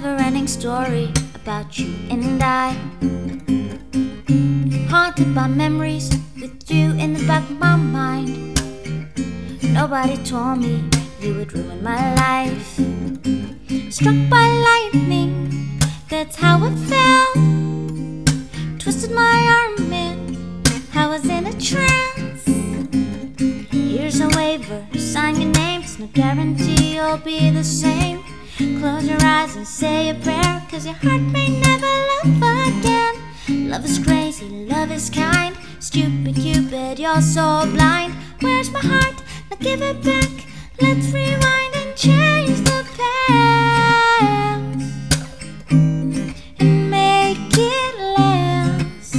never ending story about you and I. Haunted by memories with you in the back of my mind. Nobody told me you would ruin my life. Struck by lightning, that's how it felt. Twisted my arm in, I was in a trance. Here's a waiver, sign your name, it's no guarantee you'll be the same. Close your eyes and say a prayer, cause your heart may never love again. Love is crazy, love is kind. Stupid Cupid, you're so blind. Where's my heart? Now give it back. Let's rewind and change the past and make it last.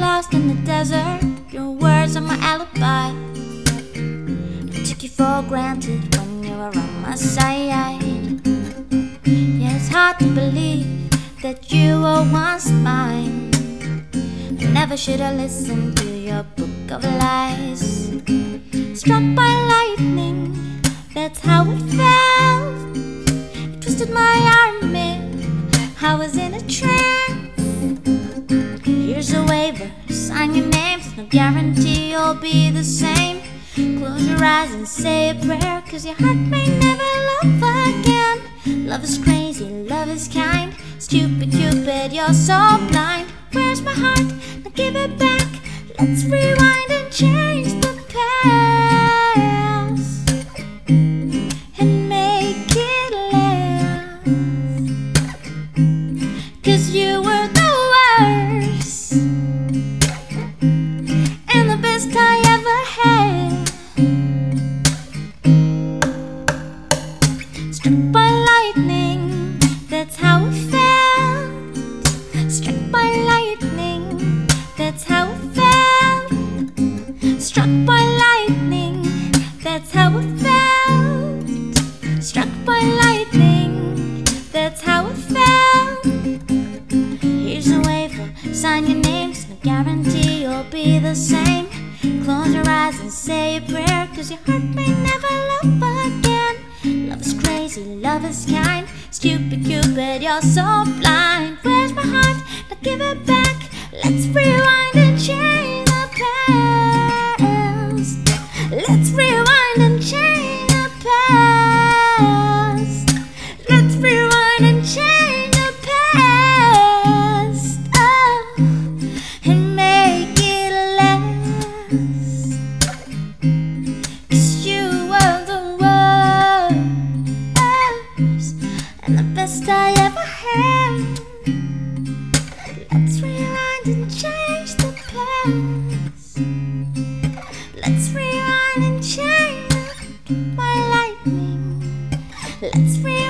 Lost in the desert, your words are my alibi. You for granted when you were on my side. Yeah, it's hard to believe that you were once mine. I never should have listened to your book of lies. Struck by lightning, that's how it felt. It twisted my arm in, I was in a trance. Here's a waiver, sign your name, there's no guarantee you'll be the same. Close your eyes and say a prayer, cause your heart may never love again. Love is crazy, love is kind. Stupid Cupid, you're so blind. Where's my heart? Now give it back. Let's rewind and change Struck by lightning, that's how it felt. Struck by lightning, that's how it felt. Struck by lightning, that's how it felt. Struck by lightning, that's how it felt. Here's a waiver, sign your names, no guarantee you'll be the same. Close your eyes and say a prayer, cause your heart may never love again. Is kind. Stupid Cupid, you're so blind. Where's my heart? Now give it back. Let's rewind Let's rewind and change the past. Let's rewind and change my lightning. Let's rewind